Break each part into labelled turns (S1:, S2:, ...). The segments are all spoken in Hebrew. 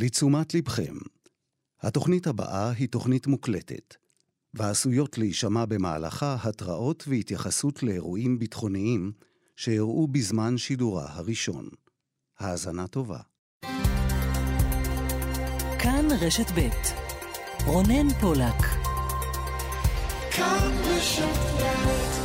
S1: לתשומת לבכם, התוכנית הבאה היא תוכנית מוקלטת, ועשויות להישמע במהלכה התראות והתייחסות לאירועים ביטחוניים שאירעו בזמן שידורה הראשון. האזנה טובה.
S2: כאן רשת ב' רונן פולק.
S3: כאן רשת ב'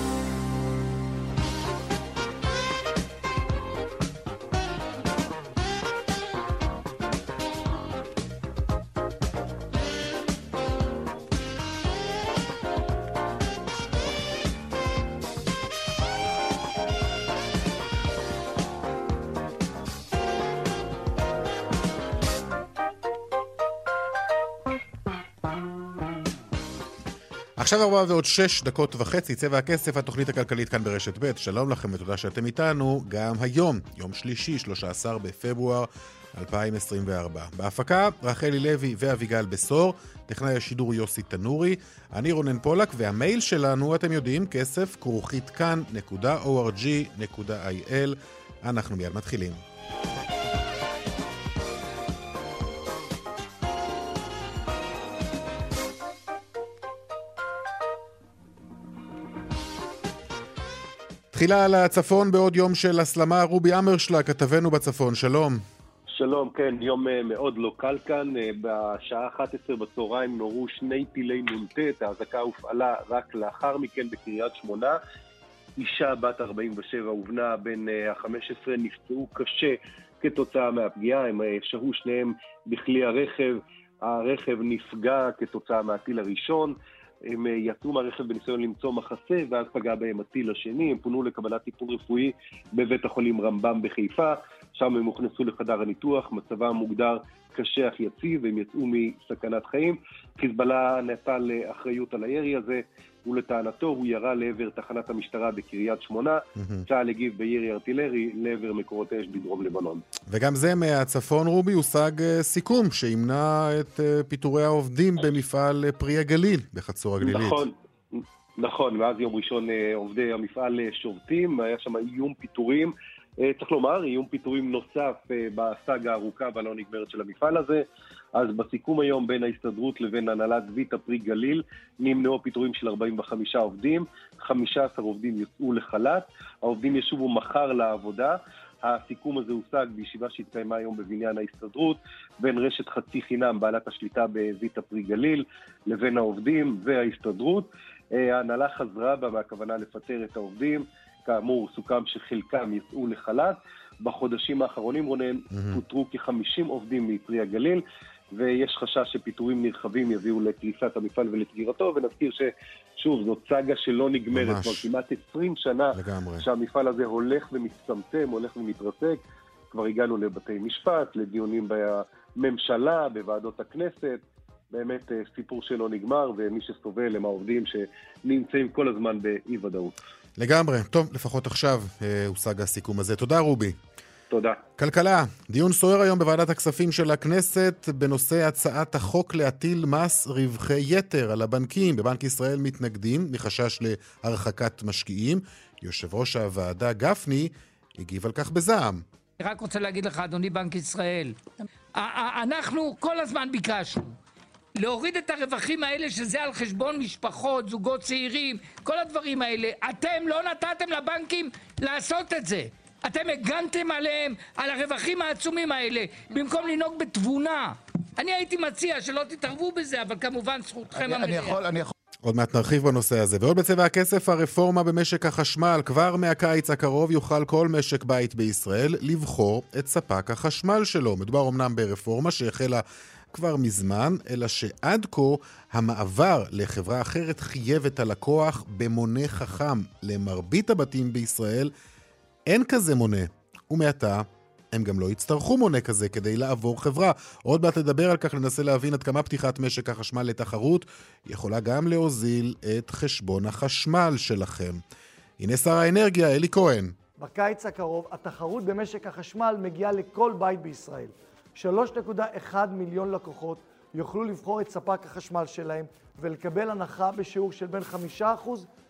S4: עכשיו ארבע ועוד שש דקות וחצי, צבע הכסף, התוכנית הכלכלית כאן ברשת ב', שלום לכם ותודה שאתם איתנו, גם היום, יום שלישי, 13 בפברואר 2024. בהפקה, רחלי לוי ואביגל בשור, טכנאי השידור יוסי תנורי, אני רונן פולק, והמייל שלנו, אתם יודעים, כסף כרוכית כאן.org.il. אנחנו מיד מתחילים. תחילה על הצפון בעוד יום של הסלמה, רובי אמרשלה, כתבנו בצפון, שלום.
S5: שלום, כן, יום אה, מאוד לא קל כאן. אה, בשעה 11 בצהריים נורו שני טילי נ"ט, האזעקה הופעלה רק לאחר מכן בקריית שמונה. אישה בת 47 ובנה בן ה-15 אה, נפצעו קשה כתוצאה מהפגיעה, הם שהו שניהם בכלי הרכב, הרכב נפגע כתוצאה מהטיל הראשון. הם אה, יצאו מהרכב בניסיון למצוא מחסה, ואז פגע בהם הטיל השני, הם פונו לקבלת טיפול רפואי בבית החולים רמב"ם בחיפה, שם הם הוכנסו לחדר הניתוח, מצבם מוגדר קשה אך יציב, והם יצאו מסכנת חיים. חיזבאללה נטל אה, אחריות על הירי הזה, ולטענתו הוא ירה לעבר תחנת המשטרה בקריית שמונה. צה"ל הגיב בירי ארטילרי לעבר מקורות אש בדרום לבנון.
S4: וגם זה מהצפון, רובי, הושג אה, סיכום שימנע את אה, פיטורי העובדים במפעל פרי הגליל בחצור הגלילית.
S5: נכון. נכון, מאז יום ראשון עובדי המפעל שובתים, היה שם איום פיטורים. צריך לומר, איום פיטורים נוסף בסאגה הארוכה והלא נגמרת של המפעל הזה. אז בסיכום היום בין ההסתדרות לבין הנהלת ויטה פרי גליל נמנעו פיטורים של 45 עובדים, 15 עובדים יצאו לחל"ת, העובדים ישובו מחר לעבודה. הסיכום הזה הושג בישיבה שהתקיימה היום בבניין ההסתדרות בין רשת חצי חינם, בעלת השליטה בוויטה פרי גליל, לבין העובדים וההסתדרות. אה, ההנהלה חזרה בה מהכוונה לפטר את העובדים. כאמור, סוכם שחלקם יצאו לחל"ת. בחודשים האחרונים, רונן, mm-hmm. פוטרו כ-50 עובדים מפרי הגליל. ויש חשש שפיטורים נרחבים יביאו לקריסת המפעל ולסגירתו, ונזכיר ששוב, זאת סאגה שלא נגמרת, כבר כמעט 20 שנה לגמרי. שהמפעל הזה הולך ומצטמצם, הולך ומתרסק. כבר הגענו לבתי משפט, לדיונים בממשלה, בוועדות הכנסת. באמת אה, סיפור שלא נגמר, ומי שסובל הם העובדים שנמצאים כל הזמן באי-ודאות.
S4: לגמרי. טוב, לפחות עכשיו אה, הושג הסיכום הזה. תודה, רובי.
S5: תודה.
S4: כלכלה, דיון סוער היום בוועדת הכספים של הכנסת בנושא הצעת החוק להטיל מס רווחי יתר על הבנקים. בבנק ישראל מתנגדים מחשש להרחקת משקיעים. יושב ראש הוועדה גפני הגיב על כך בזעם.
S6: אני רק רוצה להגיד לך, אדוני בנק ישראל, אנחנו כל הזמן ביקשנו להוריד את הרווחים האלה שזה על חשבון משפחות, זוגות צעירים, כל הדברים האלה. אתם לא נתתם לבנקים לעשות את זה. אתם הגנתם על הרווחים העצומים האלה, במקום לנהוג בתבונה. אני הייתי מציע שלא תתערבו בזה, אבל כמובן זכותכם המלאה.
S4: עוד מעט נרחיב בנושא הזה. ועוד בצבע הכסף, הרפורמה במשק החשמל. כבר מהקיץ הקרוב יוכל כל משק בית בישראל לבחור את ספק החשמל שלו. מדובר אמנם ברפורמה שהחלה כבר מזמן, אלא שעד כה המעבר לחברה אחרת חייב את הלקוח במונה חכם. למרבית הבתים בישראל אין כזה מונה, ומעתה הם גם לא יצטרכו מונה כזה כדי לעבור חברה. עוד מעט נדבר על כך, ננסה להבין עד כמה פתיחת משק החשמל לתחרות יכולה גם להוזיל את חשבון החשמל שלכם. הנה שר האנרגיה, אלי כהן.
S7: בקיץ הקרוב התחרות במשק החשמל מגיעה לכל בית בישראל. 3.1 מיליון לקוחות יוכלו לבחור את ספק החשמל שלהם ולקבל הנחה בשיעור של בין 5%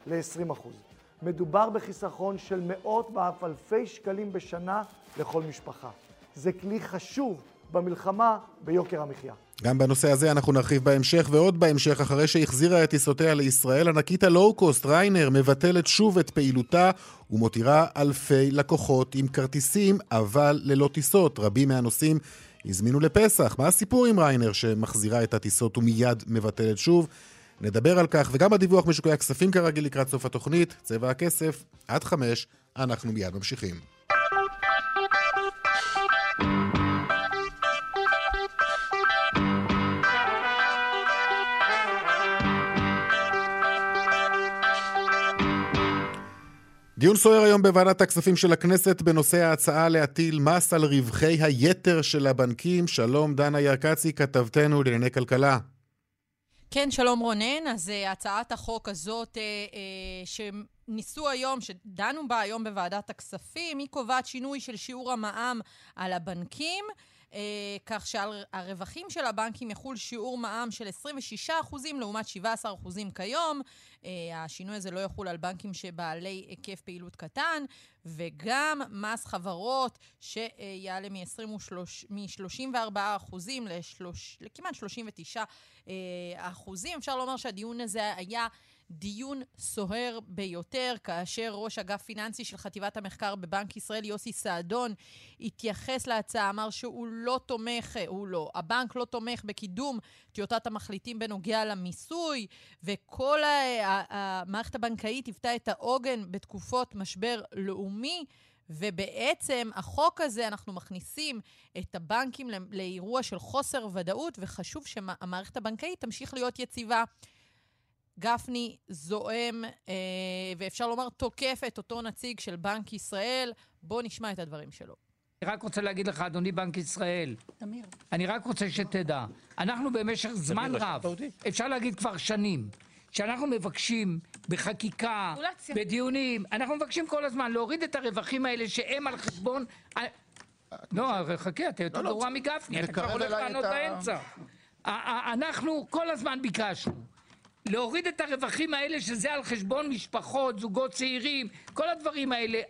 S7: ל-20%. מדובר בחיסכון של מאות ואף אלפי שקלים בשנה לכל משפחה. זה כלי חשוב במלחמה ביוקר המחיה.
S4: גם בנושא הזה אנחנו נרחיב בהמשך, ועוד בהמשך, אחרי שהחזירה את טיסותיה לישראל, ענקית הלואו-קוסט ריינר מבטלת שוב את פעילותה ומותירה אלפי לקוחות עם כרטיסים, אבל ללא טיסות. רבים מהנוסעים הזמינו לפסח. מה הסיפור עם ריינר שמחזירה את הטיסות ומיד מבטלת שוב? נדבר על כך, וגם הדיווח משוקי הכספים כרגיל לקראת סוף התוכנית, צבע הכסף, עד חמש, אנחנו מיד ממשיכים. דיון סוער היום בוועדת הכספים של הכנסת בנושא ההצעה להטיל מס על רווחי היתר של הבנקים. שלום, דנה ירקצי, כתבתנו לענייני כלכלה.
S8: כן, שלום רונן. אז uh, הצעת החוק הזאת uh, uh, שניסו היום, שדנו בה היום בוועדת הכספים, היא קובעת שינוי של שיעור המע"מ על הבנקים. אה, כך שעל הרווחים של הבנקים יחול שיעור מע"מ של 26% לעומת 17% כיום. אה, השינוי הזה לא יחול על בנקים שבעלי היקף פעילות קטן, וגם מס חברות שיעלה מ-34% לכמעט 39%. אפשר לומר שהדיון הזה היה דיון סוער ביותר, כאשר ראש אגף פיננסי של חטיבת המחקר בבנק ישראל, יוסי סעדון, התייחס להצעה, אמר שהוא לא תומך, הוא לא, הבנק לא תומך בקידום טיוטת המחליטים בנוגע למיסוי, וכל המערכת הבנקאית היוותה את העוגן בתקופות משבר לאומי. ובעצם החוק הזה, אנחנו מכניסים את הבנקים לאירוע של חוסר ודאות, וחשוב שהמערכת הבנקאית תמשיך להיות יציבה. גפני זועם, אה, ואפשר לומר תוקף את אותו נציג של בנק ישראל. בואו נשמע את הדברים שלו.
S6: אני רק רוצה להגיד לך, אדוני בנק ישראל, תמיר. אני רק רוצה שתדע, אנחנו במשך זמן רב, אפשר להגיד כבר שנים, שאנחנו מבקשים בחקיקה, בדיונים, אנחנו מבקשים כל הזמן להוריד את הרווחים האלה שהם על חשבון... לא, חכה, אתה יותר לא, לא, גרוע מגפני, אתה כבר הולך לענות באמצע. אנחנו כל הזמן ביקשנו.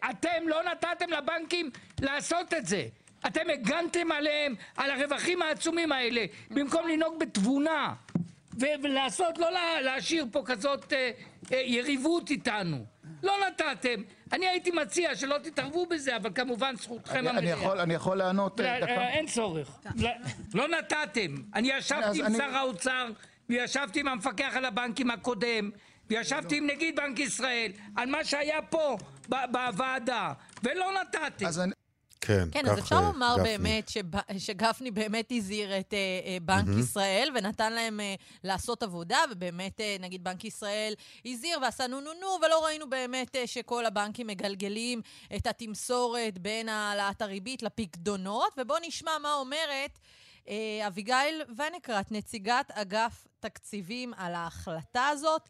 S6: אתם לא נתתם לבנקים לעשות את זה. אתם הגנתם עליהם, על הרווחים העצומים האלה, במקום לנהוג בתבונה ולעשות, לא להשאיר פה כזאת אה, אה, יריבות איתנו. לא נתתם. אני הייתי מציע שלא תתערבו בזה, אבל כמובן זכותכם
S9: המלאה. אני יכול לענות
S6: אה? אין צורך. לא נתתם. אני ישבתי עם שר האוצר. וישבתי עם המפקח על הבנקים הקודם, וישבתי עם נגיד בנק ישראל, על מה שהיה פה בוועדה, ולא נתתי.
S4: אז אני... כן,
S8: כן, אז אפשר לומר גפני. באמת שב, שגפני באמת הזהיר את uh, uh, בנק mm-hmm. ישראל ונתן להם uh, לעשות עבודה, ובאמת uh, נגיד בנק ישראל הזהיר ועשה נו נו נו, ולא ראינו באמת uh, שכל הבנקים מגלגלים את התמסורת בין העלאת הריבית לפקדונות, ובואו נשמע מה אומרת אה, אביגיל ונקרט, נציגת אגף תקציבים על ההחלטה הזאת.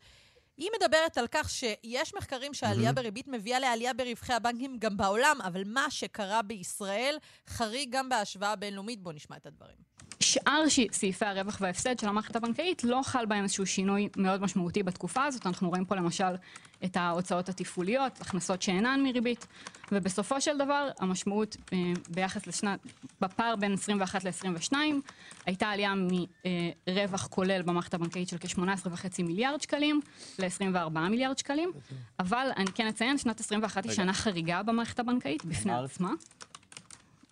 S8: היא מדברת על כך שיש מחקרים שהעלייה mm-hmm. בריבית מביאה לעלייה ברווחי הבנקים גם בעולם, אבל מה שקרה בישראל חריג גם בהשוואה בינלאומית. בואו נשמע את הדברים.
S10: שאר. סעיפי הרווח וההפסד של המערכת הבנקאית לא חל בהם איזשהו שינוי מאוד משמעותי בתקופה הזאת. אנחנו רואים פה למשל את ההוצאות התפעוליות, הכנסות שאינן מריבית, ובסופו של דבר המשמעות אה, ביחס לשנת, בפער בין 21 ל-22 הייתה עלייה מרווח כולל במערכת הבנקאית של כ-18.5 מיליארד שקלים ל-24 מיליארד שקלים, אבל אני כן אציין, שנת 21 היא שנה חריגה במערכת הבנקאית בפני עצמה.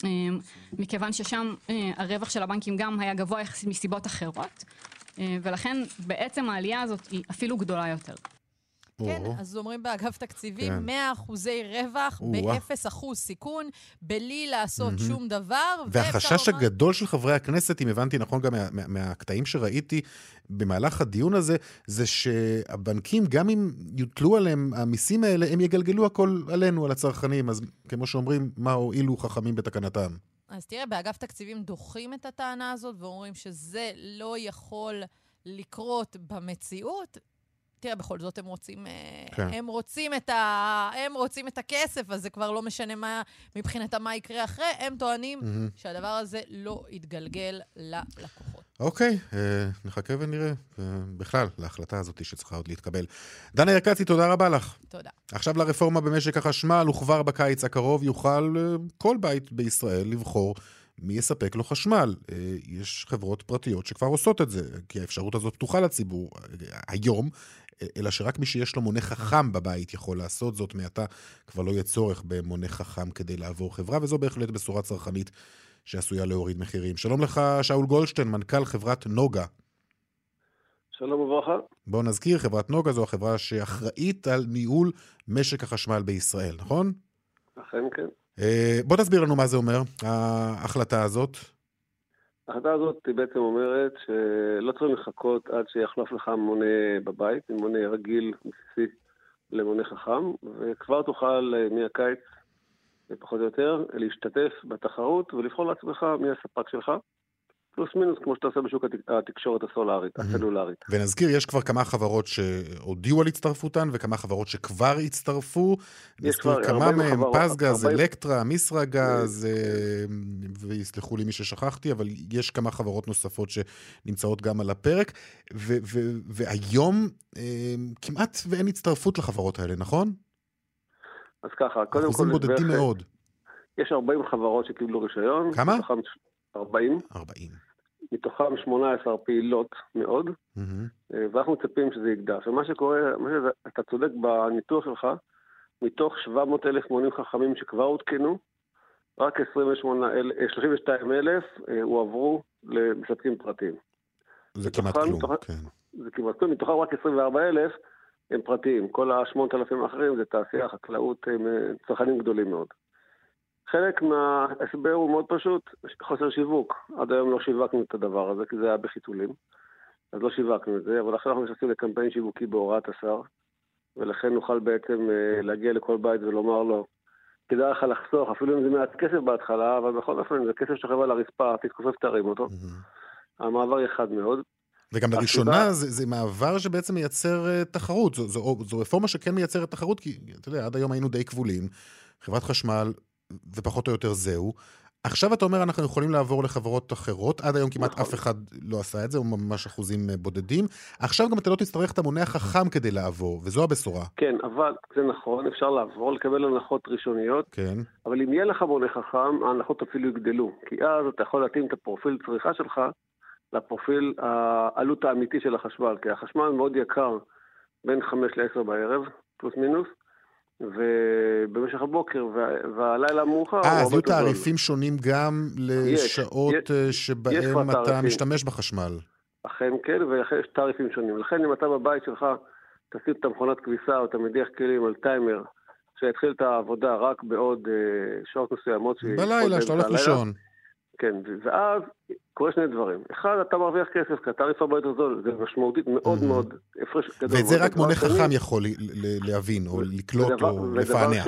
S10: אמ, מכיוון ששם אה, הרווח של הבנקים גם היה גבוה יחסית מסיבות אחרות, אה, ולכן העלייה הזאת אפילו גדולה יותר.
S8: כן, אז אומרים באגף תקציבים, 100 כן. אחוזי רווח ב-0 אחוז סיכון, בלי לעשות שום דבר.
S4: והחשש הגדול של חברי הכנסת, אם הבנתי נכון גם מהקטעים שראיתי במהלך הדיון הזה, זה שהבנקים, גם אם יוטלו עליהם המיסים האלה, הם יגלגלו הכל עלינו, על הצרכנים. אז כמו שאומרים, מה הועילו חכמים בתקנתם?
S8: אז תראה, באגף תקציבים דוחים את הטענה הזאת ואומרים שזה לא יכול לקרות במציאות, תראה, בכל זאת הם רוצים, אה, כן. הם רוצים, את ה, הם רוצים את הכסף, אז זה כבר לא משנה מה, מבחינתם מה יקרה אחרי. הם טוענים mm-hmm. שהדבר הזה לא יתגלגל ללקוחות.
S4: אוקיי, אה, נחכה ונראה. אה, בכלל, להחלטה הזאת שצריכה עוד להתקבל. דנה ירקצי, תודה רבה לך.
S8: תודה.
S4: עכשיו לרפורמה במשק החשמל, וכבר בקיץ הקרוב יוכל אה, כל בית בישראל לבחור מי יספק לו חשמל? אה, יש חברות פרטיות שכבר עושות את זה, כי האפשרות הזאת פתוחה לציבור אה, היום, אלא שרק מי שיש לו מונה חכם בבית יכול לעשות זאת. מעתה כבר לא יהיה צורך במונה חכם כדי לעבור חברה, וזו בהחלט בשורה צרכנית שעשויה להוריד מחירים. שלום לך, שאול גולדשטיין, מנכ"ל חברת נוגה.
S11: שלום וברכה.
S4: בואו נזכיר, חברת נוגה זו החברה שאחראית על ניהול משק החשמל בישראל, נכון?
S11: אכן כן.
S4: אה, בוא תסביר לנו מה זה אומר, ההחלטה הזאת.
S11: ההחלטה הזאת היא בעצם אומרת שלא צריכים לחכות עד שיחלוף לך מונה בבית, מונה רגיל, בסיסי, למונה חכם, וכבר תוכל אה, מהקיץ, פחות או יותר, להשתתף בתחרות ולבחור לעצמך מי הספק שלך. פלוס מינוס כמו שאתה עושה בשוק התקשורת הסולארית, הסלולרית.
S4: ונזכיר, יש כבר כמה חברות שהודיעו על הצטרפותן וכמה חברות שכבר הצטרפו. נזכיר כמה מהן, פזגז, אלקטרה, מיסרגז, אה, ויסלחו לי מי ששכחתי, אבל יש כמה חברות נוספות שנמצאות גם על הפרק. והיום אה, כמעט ואין הצטרפות לחברות האלה, נכון?
S11: אז ככה, קודם כל...
S4: אחוזים בודדים מאוד.
S11: יש 40 חברות שקיבלו רישיון.
S4: כמה?
S11: 40.
S4: 40.
S11: מתוכם 18 פעילות מאוד, mm-hmm. ואנחנו מצפים שזה יגדל. ומה שקורה, מה שזה, אתה צודק בניתוח שלך, מתוך 700 אלף מונים חכמים שכבר הותקנו, רק 32 אלף אה, הועברו למספקים פרטיים.
S4: זה כמעט כלום, מתוך, כן.
S11: זה כמעט כלום, מתוכם רק 24 אלף הם פרטיים. כל ה-8,000 האחרים זה תעשייה, חקלאות, הם צרכנים גדולים מאוד. חלק מההסבר הוא מאוד פשוט, חוסר שיווק. עד היום לא שיווקנו את הדבר הזה, כי זה היה בחיתולים. אז לא שיווקנו את זה, אבל עכשיו אנחנו נכנסים לקמפיין שיווקי בהוראת השר, ולכן נוכל בעצם אה, להגיע לכל בית ולומר לו, כדאי לך לחסוך, אפילו אם זה מעט כסף בהתחלה, אבל בכל אופן זה כסף שוכב על הרצפה, תתכופף תרים אותו. המעבר יהיה חד מאוד.
S4: וגם לראשונה זה, זה מעבר שבעצם מייצר uh, תחרות, זו, זו, זו רפורמה שכן מייצרת תחרות, כי אתה יודע, עד היום היינו די כבולים. חברת חשמל ופחות או יותר זהו. עכשיו אתה אומר אנחנו יכולים לעבור לחברות אחרות, עד היום כמעט נכון. אף אחד לא עשה את זה, או ממש אחוזים אה, בודדים. עכשיו גם אתה לא תצטרך את המונה החכם כדי לעבור, וזו הבשורה.
S11: כן, אבל זה נכון, אפשר לעבור, לקבל הנחות ראשוניות,
S4: כן.
S11: אבל אם יהיה לך מונה חכם, ההנחות אפילו יגדלו. כי אז אתה יכול להתאים את הפרופיל צריכה שלך לפרופיל העלות האמיתי של החשמל, כי החשמל מאוד יקר בין 5 ל-10 בערב, פלוס מינוס. ובמשך הבוקר והלילה המאוחר...
S4: אה, אז יהיו תעריפים שונים גם לשעות יש, אה, שבהם אתה תעריפים. משתמש בחשמל.
S11: אכן כן, ולכן יש תעריפים שונים. לכן אם אתה בבית שלך תשים את המכונת כביסה או אתה מדיח כלים על טיימר, שיתחיל את העבודה רק בעוד אה, שעות מסוימות.
S4: בלילה, שאתה הולך לישון.
S11: כן, ואז קורה שני דברים. אחד, אתה מרוויח כסף, כי התעריף הרבה יותר זול, זה משמעותית מאוד mm-hmm. מאוד הפרש
S4: גדול. ואת זה רק מונה חכם יכול להבין, או לקלוט, או לפענח.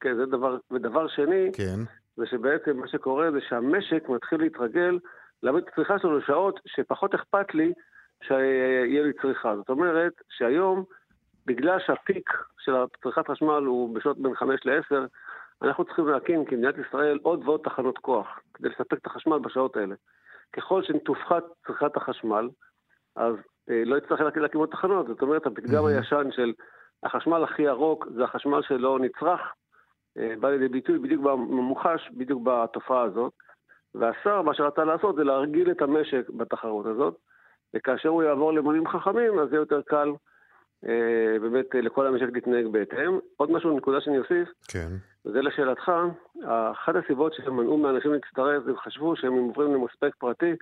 S11: כן, זה דבר, ודבר שני,
S4: כן.
S11: זה שבעצם מה שקורה זה שהמשק מתחיל להתרגל להביא את הצריכה שלו לשעות שפחות אכפת לי שיהיה לי צריכה. זאת אומרת שהיום, בגלל שהפיק של צריכת חשמל הוא בשעות בין 5 ל-10, אנחנו צריכים להקים כמדינת ישראל עוד ועוד תחנות כוח כדי לספק את החשמל בשעות האלה. ככל שתופחת צריכת החשמל, אז אה, לא יצטרך להקים עוד תחנות. זאת אומרת, הפתגם. הישן של החשמל הכי ירוק זה החשמל שלא נצרך, אה, בא לידי ביטוי בדיוק ממוחש, בדיוק בתופעה הזאת. והשר, מה שרצה לעשות זה להרגיל את המשק בתחרות הזאת, וכאשר הוא יעבור למונים חכמים, אז יהיה יותר קל באמת אה, לכל המשק להתנהג בהתאם. עוד משהו, נקודה שאני אוסיף,
S4: כן.
S11: וזה לשאלתך, אחת הסיבות שהם מנעו מאנשים להצטרף, הם חשבו שהם עוברים למספק פרטי,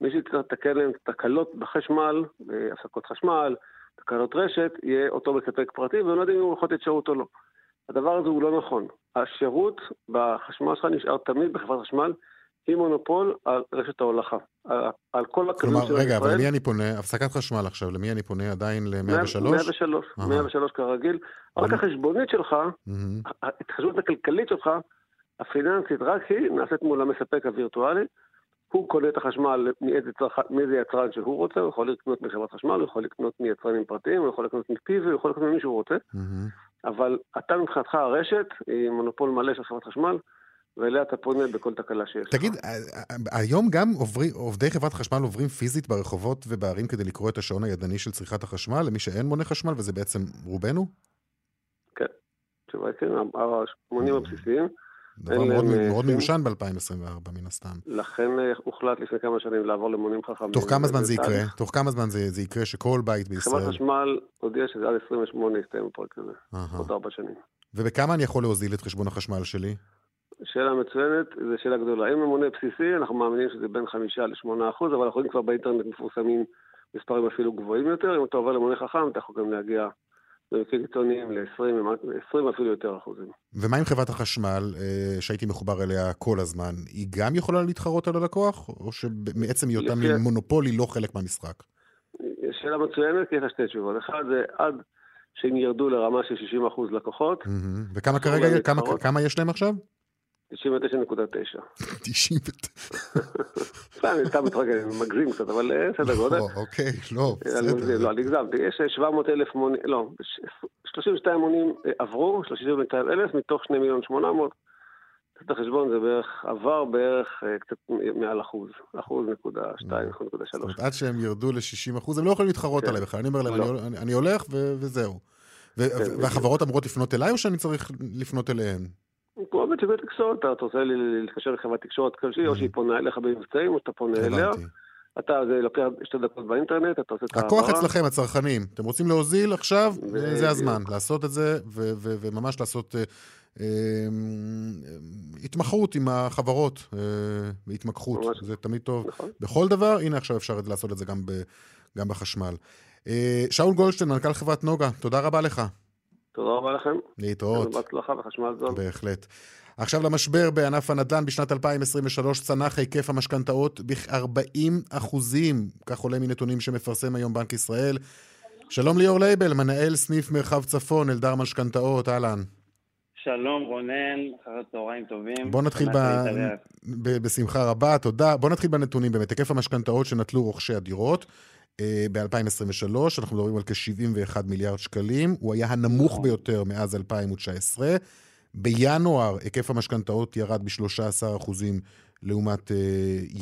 S11: מי שיצטרך לתקן להם תקלות בחשמל, הפסקות חשמל, תקלות רשת, יהיה אותו מספק פרטי, והם לא יודעים אם הוא יכול לתת שירות או לא. הדבר הזה הוא לא נכון. השירות בחשמל שלך נשאר תמיד בחברת חשמל, היא מונופול על רשת ההולכה. על, על כל
S4: הכלום של ישראל. כלומר, רגע, אבל למי אני פונה? הפסקת חשמל עכשיו, למי אני פונה עדיין ל-103?
S11: 103, 103 כרגיל. רק החשבונית שלך, ההתחשבות הכלכלית שלך, הפיננסית, רק היא נעשית מול המספק הווירטואלי. הוא קונה את החשמל. מאיזה יצרן שהוא רוצה, הוא יכול לקנות מחברת חשמל, הוא יכול לקנות מיצרנים פרטיים, הוא יכול לקנות מפיו, הוא יכול לקנות ממי שהוא רוצה. אבל אתה מבחינתך הרשת היא מונופול מלא של חברת חשמל. ואליה אתה פונה בכל תקלה שיש לך.
S4: תגיד, היום גם עוברי, עובדי חברת חשמל עוברים פיזית ברחובות ובערים כדי לקרוא את השעון הידני של צריכת החשמל, למי שאין מונה חשמל, וזה בעצם רובנו?
S11: כן, התשובה היא כן, המונים הבסיסיים.
S4: דבר מאוד,
S11: אה,
S4: מאוד. מיושן ב-2024 מן הסתם.
S11: לכן אה, הוחלט לפני כמה שנים לעבור למונים חכמים.
S4: תוך כמה זמן זה יקרה? תוך כמה זמן זה, זה יקרה שכל בית בישראל...
S11: חברת חשמל הודיעה שזה עד 28 יסתיים הפרק הזה. עוד ארבע שנים.
S4: ובכמה אני יכול להוזיל את חשבון החשמל שלי?
S11: שאלה מצוינת, זו שאלה גדולה. אם ממונה בסיסי, אנחנו מאמינים שזה בין חמישה לשמונה אחוז, אבל אנחנו רואים כבר באינטרנט מפורסמים מספרים אפילו גבוהים יותר. אם אתה עובר למונה חכם, אתה יכול גם להגיע במקרים קיצוניים ל-20, 20 אפילו יותר אחוזים.
S4: ומה עם חברת החשמל, אה, שהייתי מחובר אליה כל הזמן? היא גם יכולה להתחרות על הלקוח? או שמעצם היותם
S11: לפי-
S4: מונופול היא לא חלק מהמשחק?
S11: שאלה מצוינת, כי יש לה שתי תשובות. אחד זה עד שהם ירדו לרמה של 60 אחוז לקוחות.
S4: וכמה כרגע. כמה יש להם עכשיו?
S11: 99.9.
S4: 90...
S11: סתם, אני סתם מתרגל, אני מגזים קצת, אבל אה, סדר גודל.
S4: לא, אוקיי, לא,
S11: אני מגזים,
S4: בסדר.
S11: לא, אני הגזמתי. יש 700 אלף מונים, לא, 32 מונים אה, עברו, 32 אלף מתוך 2 מיליון 800. קצת החשבון זה בערך, עבר בערך אה, קצת מעל אחוז, אחוז נקודה שתיים, אחוז נקודה
S4: זאת
S11: שלוש.
S4: עד שהם ירדו ל-60 אחוז, הם לא יכולים להתחרות
S11: כן.
S4: עליי בכלל. אני אומר להם,
S11: לא.
S4: אני- הולך וזהו.
S11: כן,
S4: והחברות אמורות לפנות אליי, או שאני צריך לפנות אליהן?
S11: בצווי תקשורת, אתה רוצה להתקשר לחברת תקשורת כלשהי, או שהיא פונה אליך במבצעים, או שאתה פונה אליה. אתה, זה לוקח שתי דקות באינטרנט, אתה עושה את ההעברה.
S4: הכוח אצלכם, הצרכנים. אתם רוצים להוזיל עכשיו. זה הזמן. לעשות את זה, וממש לעשות אה, אה, התמחרות עם החברות, אה, והתמקחות.
S11: ממש.
S4: זה תמיד טוב.
S11: נכון.
S4: בכל דבר, הנה עכשיו אפשר לעשות את זה גם בחשמל. אה, שאול גולדשטיין, מנכ"ל חברת נוגה, תודה רבה לך.
S11: תודה רבה לכם.
S4: להתראות.
S11: בהצלחה וחשמל זול.
S4: בהחלט. עכשיו למשבר בענף הנדל"ן בשנת 2023 צנח היקף המשכנתאות ב-40 אחוזים, כך עולה מנתונים שמפרסם היום בנק ישראל. שלום ליאור לייבל, מנהל סניף מרחב צפון, אלדר משכנתאות, אהלן.
S12: שלום רונן, אחר הצהריים טובים.
S4: בוא נתחיל ב... ב... בשמחה רבה, תודה. בוא נתחיל בנתונים באמת. היקף המשכנתאות שנטלו רוכשי הדירות אה, ב-2023, אנחנו מדברים על כ-71 מיליארד שקלים, הוא היה הנמוך
S12: נכון.
S4: ביותר מאז 2019. בינואר היקף המשכנתאות ירד ב-13 אחוזים לעומת אה,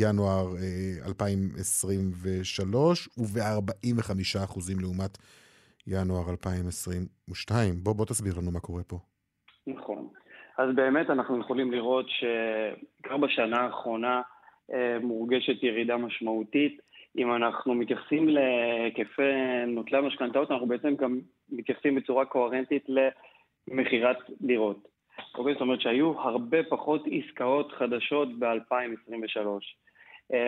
S4: ינואר אה, 2023, וב-45 אחוזים לעומת ינואר 2022. בוא, בוא תסביר לנו מה קורה פה.
S12: נכון. אז באמת אנחנו יכולים לראות שכבר בשנה האחרונה אה, מורגשת ירידה משמעותית. אם אנחנו מתייחסים להיקפי נוטלי המשכנתאות, אנחנו בעצם גם מתייחסים בצורה קוהרנטית למכירת דירות. אוקיי? זאת אומרת שהיו הרבה פחות עסקאות חדשות ב-2023.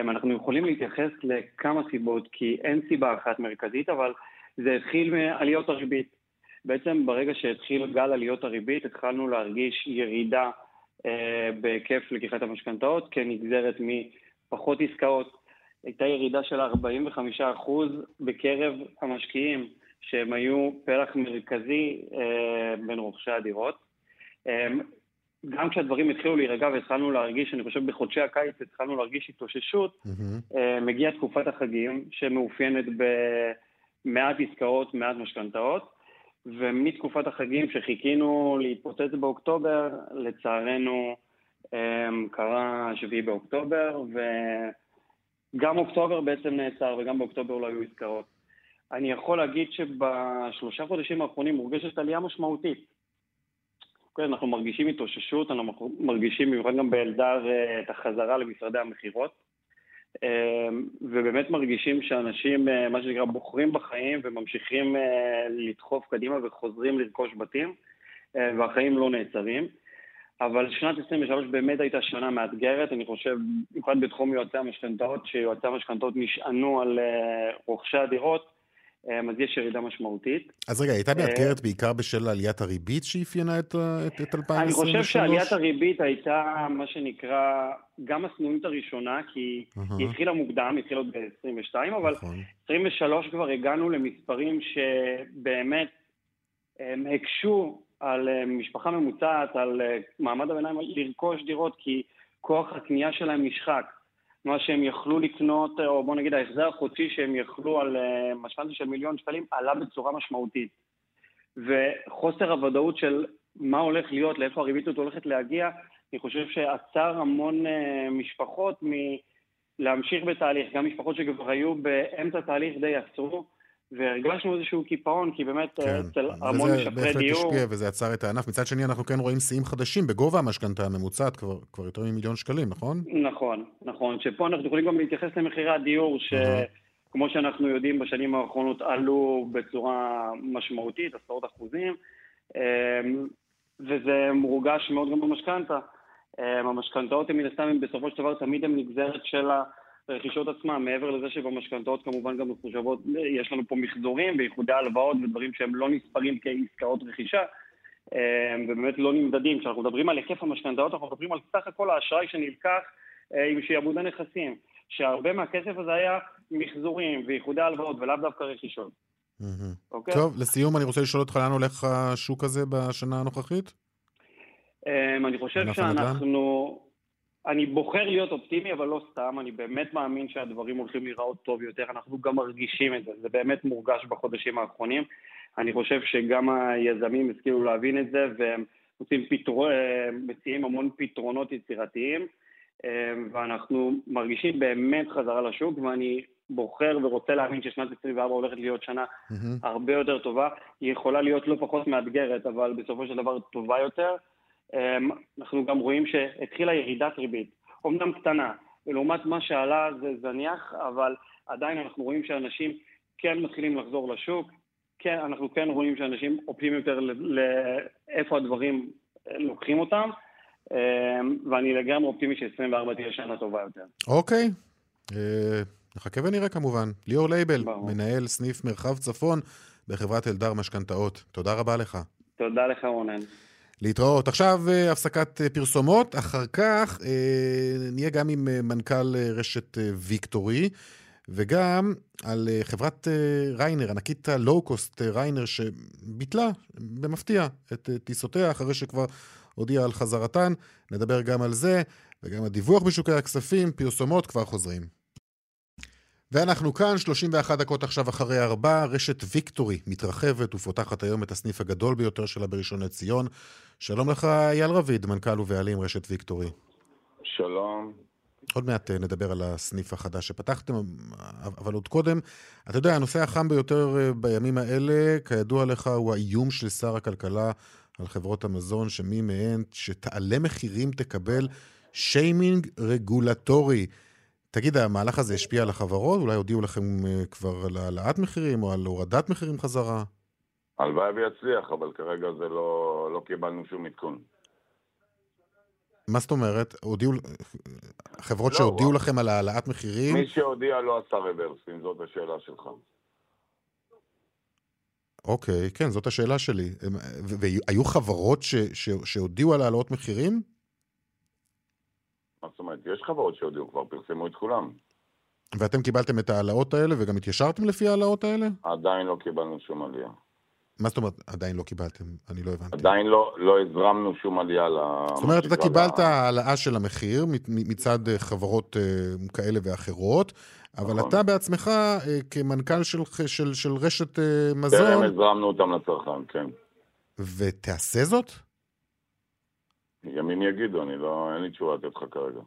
S12: אנחנו יכולים להתייחס לכמה סיבות, כי אין סיבה אחת מרכזית, אבל זה התחיל מעליות הריבית. בעצם ברגע שהתחיל גל עליות הריבית, התחלנו להרגיש ירידה אה, בהיקף לקיחת המשכנתאות כנגזרת מפחות עסקאות. הייתה ירידה של 45% בקרב המשקיעים, שהם היו פלח מרכזי אה, בין רוכשי הדירות. אה, גם כשהדברים התחילו להירגע והתחלנו להרגיש, אני חושב בחודשי הקיץ התחלנו להרגיש התאוששות, אה, מגיעה תקופת החגים שמאופיינת במעט עסקאות, מעט משכנתאות, ומתקופת החגים שחיכינו להתפוצץ באוקטובר, לצערנו אה, קרה 7 באוקטובר, וגם אוקטובר בעצם נעצר וגם באוקטובר לא היו עסקאות. אני יכול להגיד שבשלושה חודשים האחרונים מורגשת עלייה משמעותית. כן, אנחנו מרגישים התאוששות, אנחנו מרגישים במיוחד גם באלדר אה, את החזרה למשרדי המכירות, אה, ובאמת מרגישים שאנשים, אה, מה שנקרא, בוחרים בחיים וממשיכים לדחוף קדימה וחוזרים לרכוש בתים, והחיים לא נעצרים. אבל שנת 23 באמת הייתה שנה מאתגרת, אני חושב, במיוחד בתחום יועצי המשכנתאות, שיועצי המשכנתאות נשענו על רוכשי הדירות, אז יש ירידה משמעותית.
S4: אז רגע, הייתה מאתגרת בעיקר בשל עליית הריבית שאפיינה את, את, את 2023?
S12: אני חושב שעליית הריבית הייתה מה שנקרא גם הסנונית הראשונה, כי uh-huh. היא התחילה מוקדם, היא התחילה עוד ב-22, אבל נכון. 23 כבר הגענו למספרים שבאמת הם הקשו על משפחה ממוצעת, על מעמד הביניים, לרכוש דירות, כי כוח הקנייה שלהם נשחק. מה שהם יכלו לקנות, או בוא נגיד ההחזר החודשי שהם יכלו על משכנתה של מיליון שקלים, עלה בצורה משמעותית. וחוסר הוודאות של מה הולך להיות, לאיפה הריבית הזאת הולכת להגיע, אני חושב שעצר המון משפחות מלהמשיך בתהליך, גם משפחות שכבר היו באמצע תהליך די עצרו, והרגשנו איזשהו קיפאון, כי באמת אה,
S4: כן,
S12: אצל המון
S4: וזה
S12: משפרי
S4: בהחלט
S12: דיור...
S4: השפיע וזה עצר את הענף. מצד שני, אנחנו כן רואים שיאים חדשים בגובה המשכנתה הממוצעת, כבר, כבר יותר ממיליון שקלים, נכון?
S12: נכון, נכון, שפה אנחנו יכולים גם להתייחס למחירי הדיור, שכמו שאנחנו יודעים בשנים האחרונות עלו בצורה משמעותית, עשרות אחוזים, אמ, וזה מורגש מאוד גם במשכנתה. אמ, המשכנתאות הן מן הסתם, בסופו של דבר תמיד הן נגזרת של הרכישות עצמן, מעבר לזה שבמשכנתאות כמובן גם מחושבות, יש לנו פה מחזורים ואיחודי הלוואות ודברים שהם לא נספרים כעסקאות רכישה. אמ, ובאמת לא נמדדים. כשאנחנו מדברים על היקף המשכנתאות, אנחנו מדברים על סך הכל האשראי שנלקח אה, עם שעבוד הנכסים, שהרבה מהכסף הזה היה מחזורים ואיחודי הלוואות ולאו דווקא רכישות. אוקיי?
S4: טוב, לסיום אני רוצה לשאול אותך לאן הולך השוק הזה בשנה הנוכחית?
S12: אמ, אני חושב
S4: ענף הנדל"ן?
S12: שאנחנו... אני בוחר להיות אופטימי, אבל לא סתם, אני באמת מאמין שהדברים הולכים להיראות טוב יותר, אנחנו גם מרגישים את זה, זה באמת מורגש בחודשים האחרונים. אני חושב שגם היזמים השכילו להבין את זה, והם עושים פתרו... אה, מציעים המון פתרונות יצירתיים, אה, ואנחנו מרגישים באמת חזרה לשוק, ואני בוחר ורוצה להאמין ששנת 24 הולכת להיות שנה הרבה יותר טובה. היא יכולה להיות לא פחות מאתגרת, אבל בסופו של דבר טובה יותר. אמ, אנחנו גם רואים שהתחילה ירידת ריבית, אומנם קטנה, ולעומת מה שעלה זה זניח, אבל עדיין אנחנו רואים שאנשים כן מתחילים לחזור לשוק, כן, אנחנו כן רואים שאנשים אופטימיים יותר לאיפה הדברים לוקחים אותם, אמ, ואני לגמרי אופטימי ש-24 תהיה שנה טובה יותר.
S4: אוקיי. אה, נחכה ונראה כמובן. ליאור לייבל, מנהל סניף מרחב צפון בחברת אלדר משכנתאות. תודה רבה לך.
S12: תודה לך רונן.
S4: להתראות. עכשיו אה, הפסקת אה, פרסומות, אחר כך אה, נהיה גם עם מנכ"ל רשת ויקטורי, וגם על חברת Ryanair, ענקית הלואו-קוסט Ryanair, שביטלה במפתיע את טיסותיה אחרי שכבר הודיעה על חזרתן. נדבר גם על זה, וגם הדיווח בשוקי הכספים, פרסומות כבר חוזרים. ואנחנו כאן, 31 דקות עכשיו אחרי ארבע, רשת ויקטורי מתרחבת ופותחת היום את הסניף הגדול ביותר שלה בראשון לציון. שלום לך, אייל רביד, מנכ"ל ובעלים רשת ויקטורי.
S13: שלום.
S4: עוד מעט אה, נדבר על הסניף החדש שפתחתם, אבל עוד קודם, אתה יודע, הנושא החם ביותר אה, בימים האלה, כידוע לך, הוא האיום של שר הכלכלה על חברות המזון, שמי מהן שתעלה מחירים תקבל שיימינג רגולטורי. תגיד, המהלך הזה השפיע על החברות? אולי הודיעו לכם אה, כבר על העלאת מחירים או על הורדת מחירים חזרה?
S13: הלוואי ויצליח, אבל כרגע זה לא, לא קיבלנו שום עדכון.
S4: מה זאת אומרת? הודיעו, חברות
S13: לא,
S4: שהודיעו
S13: וואו.
S4: לכם על העלאת מחירים?
S13: מי שהודיע לא עשה רוורס, אם זאת השאלה שלך.
S4: אוקיי, כן, זאת השאלה שלי. והיו חברות ש- ש- שהודיעו על העלאות מחירים?
S13: מה זאת אומרת? יש חברות שהודיעו, כבר פרסמו את כולם.
S4: ואתם קיבלתם את ההעלאות האלה וגם התיישרתם לפי ההעלאות האלה?
S13: עדיין לא קיבלנו שום עלייה.
S4: מה זאת אומרת עדיין לא קיבלתם? אני לא הבנתי.
S13: עדיין לא, לא הזרמנו שום עלייה ל...
S4: זאת אומרת, אתה קיבלת העלאה של המחיר מצ- מצד אה, חברות אה, כאלה ואחרות, אבל
S13: נכון.
S4: אתה בעצמך, אה, כמנכ"ל של, של, של רשת אה,
S13: טרם
S4: מזון,
S13: הזרמנו אותם לצרכן, כן.
S4: ותעשה זאת?
S13: ימים יגידו, אני לא... אין לי תשובה לתת לך כרגע.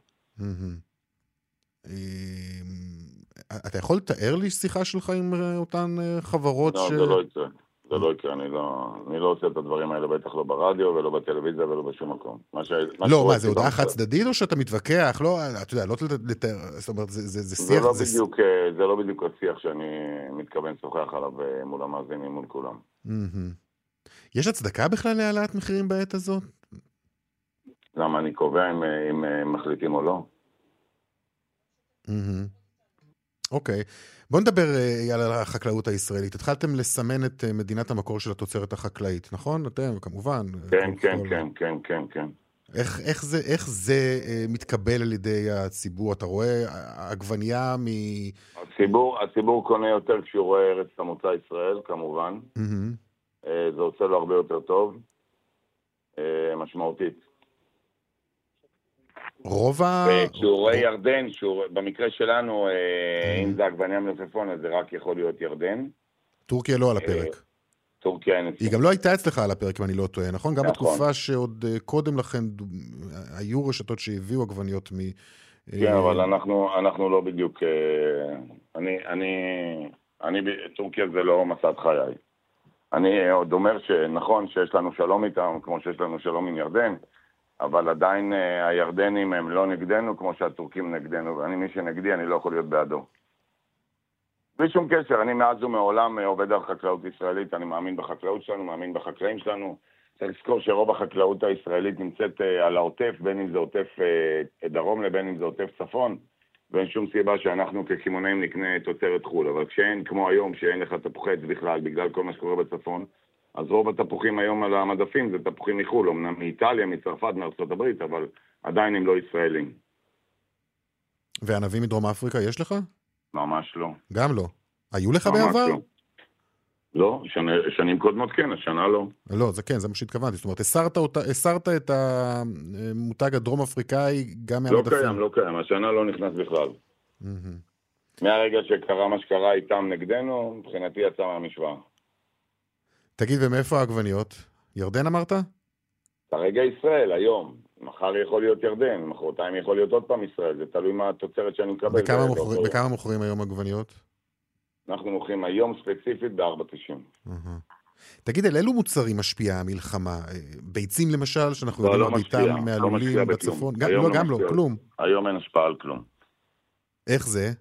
S4: אה, אתה יכול לתאר לי שיחה שלך עם אותן חברות
S13: לא,
S4: ש...
S13: זה לא יקרה. זה לא יקרה, אני לא, אני לא עושה את הדברים האלה, בטח לא ברדיו ולא בטלוויזיה ולא בשום מקום. מה ש...
S4: לא, מה, זה הודעה חד צדדית או שאתה מתווכח? לא, אתה יודע, לא לתאר, זאת אומרת, זה, זה, זה
S13: זה
S4: שיח,
S13: לא,
S4: זה...
S13: בדיוק, אה, זה לא בדיוק השיח שאני מתכוון לשוחח עליו אה, מול המאזינים, מול כולם.
S4: יש הצדקה בכלל להעלאת מחירים בעת הזאת?
S13: למה אני קובע אם, אה, אם מחליטים או לא?
S4: אוקיי. בוא נדבר אה, על החקלאות הישראלית. התחלתם לסמן את אה, מדינת המקור של התוצרת החקלאית, נכון? אתם, כמובן.
S13: כן,
S4: כל-
S13: כן,
S4: כל-
S13: כן, כן, כן, כן.
S4: איך, איך, זה, איך זה אה, מתקבל על ידי הציבור? אתה רואה עגבנייה מ...
S13: הציבור, הציבור קונה יותר כשהוא רואה ארץ המוצא ישראל, כמובן.
S4: מהמם.
S13: אה, זה עושה לו הרבה יותר טוב, אה, משמעותית.
S4: רוב ה...
S13: רואה ירדן, שהוא, במקרה שלנו, אה, אם זה עגבניה מלפפון, אז זה רק יכול להיות ירדן.
S4: טורקיה לא על הפרק.
S13: טורקיה אין
S4: היא גם לא הייתה אצלך על הפרק, אם אני לא טועה, נכון? גם
S13: נכון.
S4: בתקופה שעוד אה, קודם לכן היו רשתות שהביאו עגבניות מ...
S13: כן,
S4: אה,
S13: אבל אנחנו, אנחנו לא בדיוק... אה, אני, אני, אני, טורקיה זה לא מסד חיי. אני עוד אומר שנכון שיש לנו שלום איתם, כמו שיש לנו שלום עם ירדן, אבל עדיין אה, הירדנים הם לא נגדנו כמו שהטורקים נגדנו, ואני, מי שנגדי, אני לא יכול להיות בעדו. בלי שום קשר, אני מאז ומעולם אה, עובד על חקלאות ישראלית, אני מאמין בחקלאות שלנו, מאמין בחקלאים שלנו. צריך לזכור שרוב החקלאות הישראלית נמצאת אה, על העוטף, בין אם זה עוטף דרום לבין אם זה עוטף צפון, ואין שום סיבה שאנחנו כקמעונאים נקנה תוצרת חו"ל. אבל כשאין, כמו היום, שאין לך תפוחי עץ בכלל, בגלל כל מה שקורה בצפון, אז רוב התפוחים היום על המדפים זה תפוחים מחו"ל, אמנם מאיטליה, מצרפת, מארצות הברית, אבל עדיין הם לא ישראלים.
S4: וענבים מדרום אפריקה יש לך?
S13: ממש לא.
S4: גם לא. היו לך בעבר?
S13: לא. לא, שני, שנים קודמות כן, השנה לא.
S4: לא, זה כן, זה מה שהתכוונתי. זאת אומרת, הסרת, אותה, הסרת את המותג הדרום אפריקאי גם
S13: לא
S4: מהמדפים.
S13: לא קיים, לא קיים, השנה לא נכנס בכלל. Mm-hmm. מהרגע שקרה מה שקרה איתם נגדנו, מבחינתי יצא מהמשוואה.
S4: תגיד, ומאיפה העגבניות? ירדן אמרת?
S13: כרגע ישראל, היום. מחר יכול להיות ירדן, מחרתיים יכול להיות עוד פעם ישראל, זה תלוי מה התוצרת שאני מקבל.
S4: בכמה, מוכר, לא בכמה מוכרים היום עגבניות?
S13: אנחנו מוכרים היום ספציפית ב-4.90.
S4: תגיד, על אילו מוצרים משפיעה המלחמה? אה, ביצים למשל, שאנחנו לא, יודעים לא ביתם לא מהלולים לא בצפון? גם, לא, גם לא, כלום.
S13: היום אין השפעה על כלום.
S4: איך זה?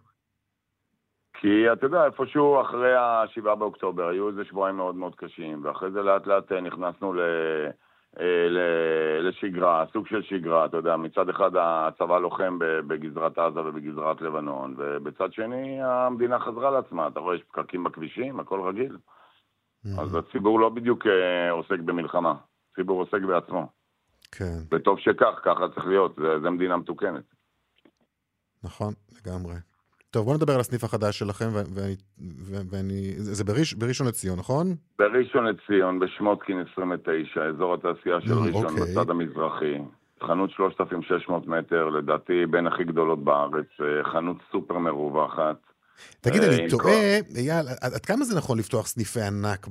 S13: כי אתה יודע, איפשהו אחרי ה-7 באוקטובר היו איזה שבועיים מאוד מאוד קשים, ואחרי זה לאט לאט אה, נכנסנו ל... אה, לשגרה, סוג של שגרה, אתה יודע, מצד אחד הצבא לוחם בגזרת עזה ובגזרת לבנון, ובצד שני המדינה חזרה לעצמה, אתה רואה, יש פקקים בכבישים, הכל רגיל. Mm-hmm. אז הציבור לא בדיוק אה, עוסק במלחמה, הציבור עוסק בעצמו.
S4: כן.
S13: וטוב שכך, ככה צריך להיות, זה, זה מדינה מתוקנת.
S4: נכון, לגמרי. טוב, בוא נדבר על הסניף החדש שלכם, ואני... ואני זה בראש, בראשון לציון, נכון?
S13: בראשון לציון, בשמוטקין 29, אזור התעשייה של ראשון, אוקיי. בצד המזרחי. חנות 3,600 מטר, לדעתי בין הכי גדולות בארץ, אה, חנות סופר מרווחת.
S4: תגיד, אני אה, טועה, אייל, עד כמה זה נכון לפתוח סניפי ענק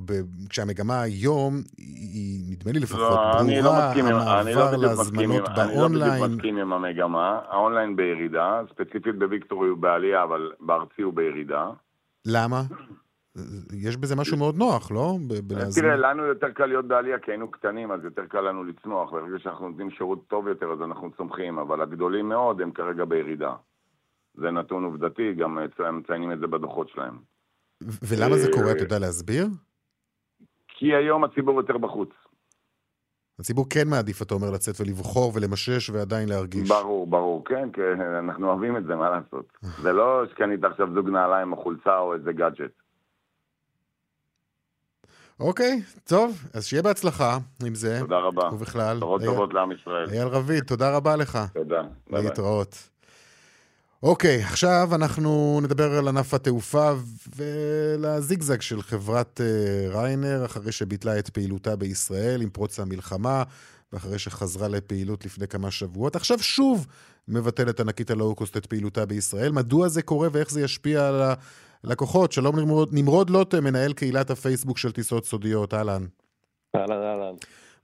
S4: כשהמגמה היום היא, נדמה לי לפחות, לא, ברורה, המעבר להזמנות באונליין?
S13: אני לא בדיוק מסכים עם המגמה. האונליין בירידה, ספציפית בוויקטורי הוא בעלייה, אבל בארצי הוא בירידה.
S4: למה? יש בזה משהו מאוד נוח, לא?
S13: תראה, לנו יותר קל להיות בעלייה כי היינו קטנים, אז יותר קל לנו לצמוח. ברגע שאנחנו נותנים שירות טוב יותר, אז אנחנו צומחים, אבל הגדולים מאוד הם כרגע בירידה. זה נתון עובדתי, גם מציינים את זה בדוחות שלהם.
S4: ולמה זה קורה, אתה יודע להסביר?
S13: כי היום הציבור יותר בחוץ.
S4: הציבור כן מעדיף, אתה אומר, לצאת ולבחור ולמשש ועדיין להרגיש.
S13: ברור, ברור, כן, כן, אנחנו אוהבים את זה, מה לעשות? זה לא שקנית עכשיו זוג נעליים או חולצה או איזה גאדג'ט.
S4: אוקיי, טוב, אז שיהיה בהצלחה עם זה.
S13: תודה רבה.
S4: ובכלל.
S13: תורות טובות לעם ישראל.
S4: אייל רביד, תודה רבה לך.
S13: תודה.
S4: להתראות. אוקיי, עכשיו אנחנו נדבר על ענף התעופה ולזיגזג של חברת uh, ריינר, אחרי שביטלה את פעילותה בישראל עם פרוץ המלחמה, ואחרי שחזרה לפעילות לפני כמה שבועות. עכשיו שוב מבטלת ענקית הלואו-קוסט את פעילותה בישראל. מדוע זה קורה ואיך זה ישפיע על הלקוחות? שלום נמרוד, נמרוד לוטם, מנהל קהילת הפייסבוק של טיסות סודיות, אהלן.
S14: אהלן, אהלן.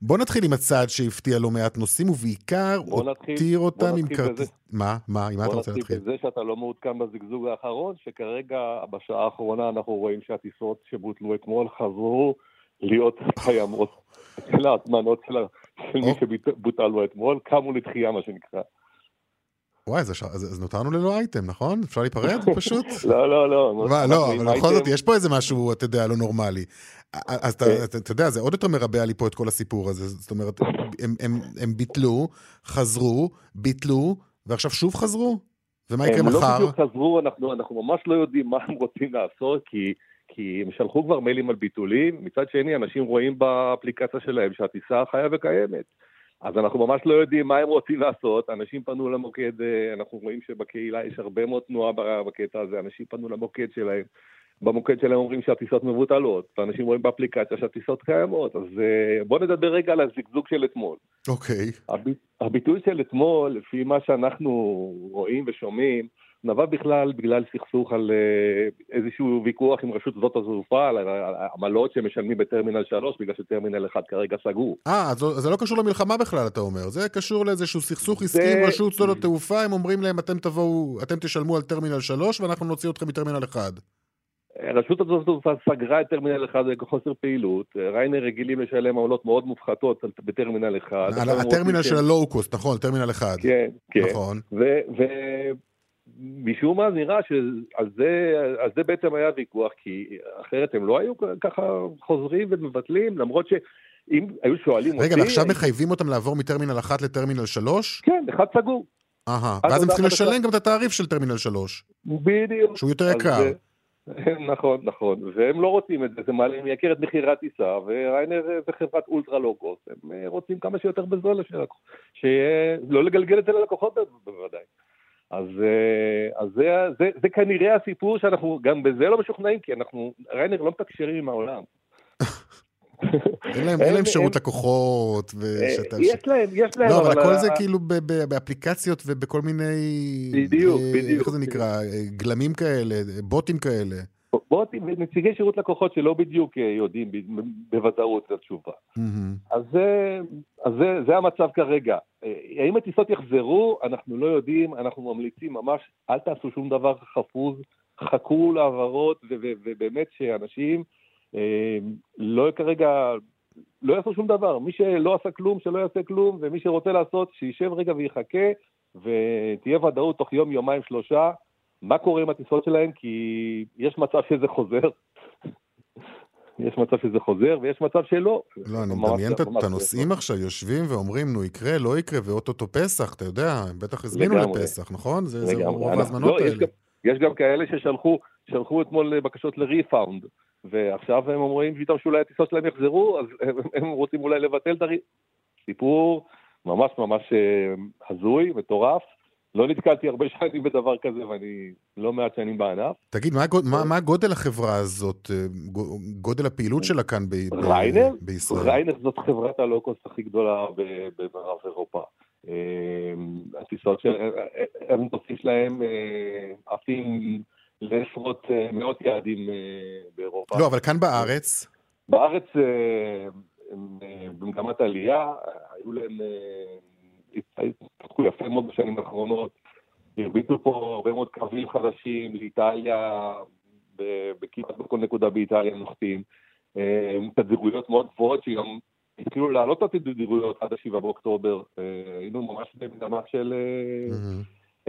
S4: בוא נתחיל עם הצעד שהפתיע לא מעט נוסעים, ובעיקר הותיר אותם עם כרטיס... מה? מה? עם מה אתה רוצה להתחיל?
S14: בוא נתחיל בזה שאתה לא מעודכן בזגזוג האחרון, שכרגע, בשעה האחרונה, אנחנו רואים שהטיסות שבוטלו אתמול חזרו להיות קיימות. של ההזמנות של מי שבוטלו אתמול, קמו לתחייה, מה שנקרא.
S4: וואי, אז, אז, אז נותרנו ללא אייטם, נכון? אפשר להיפרד פשוט?
S14: לא, לא, לא.
S4: מה, לא, אבל בכל זאת, יש פה איזה משהו, אתה יודע, לא נורמלי. אז אתה, אתה, אתה יודע, זה עוד יותר מרבע לי פה את כל הסיפור הזה. זאת אומרת, הם, הם, הם ביטלו, חזרו, ביטלו, ועכשיו שוב חזרו? ומה יקרה מחר?
S14: הם לא בדיוק חזרו, אנחנו, אנחנו ממש לא יודעים מה הם רוצים לעשות, כי... כי הם שלחו כבר מיילים על ביטולים, מצד שני אנשים רואים באפליקציה שלהם שהטיסה חיה וקיימת. אז אנחנו ממש לא יודעים מה הם רוצים לעשות, אנשים פנו למוקד, אה, אנחנו רואים שבקהילה יש הרבה מאוד תנועה בקטע הזה, אנשים פנו למוקד שלהם, במוקד שלהם אומרים שהטיסות מבוטלות, ואנשים רואים באפליקציה שהטיסות קיימות, אז אה, בואו נדבר רגע על הזגזוג של אתמול.
S4: אוקיי.
S14: Okay. הביטוי של אתמול, לפי מה שאנחנו רואים ושומעים, נבע בכלל בגלל סכסוך על אה, איזשהו ויכוח עם רשות שדות התעופה, על העמלות שמשלמים בטרמינל 3, בגלל שטרמינל 1 כרגע סגור.
S4: אה, אז זה לא קשור למלחמה בכלל, אתה אומר. זה קשור לאיזשהו סכסוך עסקי עם רשות שדות התעופה, הם אומרים להם, אתם תבואו, אתם תשלמו על טרמינל 3 ואנחנו נוציא אתכם מטרמינל 1.
S14: רשות התעופה התעופה סגרה את טרמינל 1 בחוסר פעילות, Ryanair רגילים לשלם עמלות מאוד מופחתות בטרמינל 1.
S4: על הטרמינל של הלואו-קוסט, נכון, טרמינל אחד.
S14: כן, כן.
S4: נכון.
S14: ומשום מה נראה שעל זה, על זה בעצם היה ויכוח, כי אחרת הם לא היו ככה חוזרים ומבטלים, למרות שאם היו שואלים
S4: רגע,
S14: אותי...
S4: ועכשיו מחייבים אותם לעבור מטרמינל אחת לטרמינל שלוש?
S14: כן, אחד סגור.
S4: אהה,
S14: אז
S4: ואז הם צריכים. לשלם גם את התעריף של טרמינל שלוש.
S14: בדיוק.
S4: שהוא יותר יקר.
S14: זה- נכון, נכון, והם לא רוצים את זה, זה מעלה, מייקר את מחירי הטיסה, ו Ryanair זה חברת אולטרה לואו-קוסט, הם אה, רוצים כמה שיותר בזול, שיהיה, לא לגלגל את זה ללקוחות בוודאי. אז, אה, אז זה, זה, זה כנראה הסיפור שאנחנו גם בזה לא משוכנעים, כי אנחנו, ריינר לא מתקשרים עם העולם.
S4: אין להם- אין
S14: הם-
S4: להם שירות לקוחות. ושאתה-
S14: אה, יש להם, יש להם,
S4: לא, אבל הכל זה כאילו באפליקציות ובכל מיני...
S14: בדיוק,
S4: אה,
S14: בדיוק.
S4: איך זה נקרא? גלמים כאלה, בוטים כאלה.
S14: בוא, נציגי שירות לקוחות שלא בדיוק יודעים בוודאות את התשובה. אז, זה, אז זה, זה המצב כרגע. האם הטיסות יחזרו? אנחנו לא יודעים, אנחנו ממליצים ממש, אל תעשו שום דבר חפוז, חכו להעברות, ובאמת שאנשים אה, לא כרגע, לא יעשו שום דבר. מי שלא עשה כלום, שלא יעשה כלום, ומי שרוצה לעשות, שישב רגע ויחכה, ותהיה ודאות תוך יום, יומיים, שלושה, מה קורה עם הטיסות שלהם, כי יש מצב שזה חוזר. יש מצב שזה חוזר, ויש מצב שלא.
S4: לא, אני מדמיין את-
S14: ממש
S4: את
S14: לא.
S4: הנוסעים עכשיו, יושבים ואומרים, נו, יקרה, לא יקרה, ואו-טו-טו פסח, אתה יודע, הם בטח הזמינו. לפסח, נכון? זה. רוב ההזמנות
S14: לא,
S4: האלה.
S14: יש גם כאלה ששלחו שלחו אתמול בקשות ל refund, ועכשיו הם אומרים פתאום שאולי הטיסות שלהם יחזרו, אז הם, הם רוצים אולי לבטל את ה re... סיפור ממש ממש אה, הזוי, מטורף. לא נתקלתי הרבה שנים בדבר כזה, ואני לא מעט שנים בענף.
S4: תגיד, מה מה- מה גודל החברה הזאת, אה, גו- גודל הפעילות שלה כאן ב- ב-
S14: ריינר?
S4: בישראל?
S14: ריינר זאת חברת הלואו-קוסט הכי גדולה ב- במערב אירופה. אה, הטיסות של... המטוסים שלהם אה, עפים לעשרות, אה, מאות יעדים אה, באירופה.
S4: לא, אבל כאן בארץ,
S14: בארץ אה, הם אה, במגמת עלייה, היו להם, אה, התפתחו יפה מאוד בשנים האחרונות, הרביצו פה הרבה מאוד קווים חדשים לאיטליה, בכמעט בכל נקודה באיטליה נוחתים, אה, תדירויות מאוד גבוהות שגם התחילו לעלות את התדירויות עד ה-7 באוקטובר, אה, היינו ממש במגמה של אה,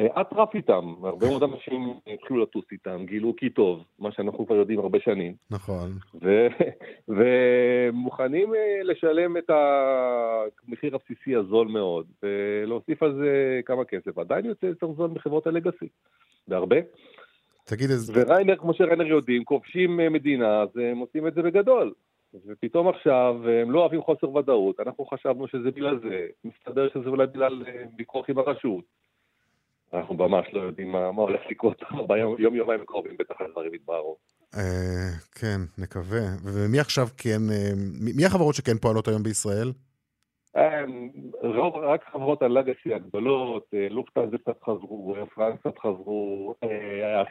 S14: אטרף איתם, הרבה מאוד אנשים התחילו לטוס איתם, גילו כי טוב, מה שאנחנו כבר יודעים הרבה שנים.
S4: נכון.
S14: ו- ומוכנים אה, לשלם את המחיר הבסיסי הזול מאוד, ולהוסיף על זה כמה כסף. עדיין יוצא יותר זול מחברות הלגאסי, בהרבה.
S4: תגיד איזה...
S14: וריינר, כמו שריינר יודעים, כובשים אה, מדינה, אז הם עושים את זה בגדול. ופתאום עכשיו אה, הם לא אוהבים חוסר ודאות, אנחנו חשבנו שזה בגלל זה, מסתבר שזה אולי בגלל אה, ויכוח עם הרשות. אנחנו ממש לא יודעים מה, מה הולך לקרות ביום יומיים הקרובים, בטח הדברים יתבהרו.
S4: אה, כן, נקווה. ומי עכשיו כן, אה, מי החברות שכן פועלות היום בישראל?
S14: אמ, רוב, רק חברות הלגאסי הגדולות, אה, לופטנזה קצת חזרו, פרנס קצת חזרו,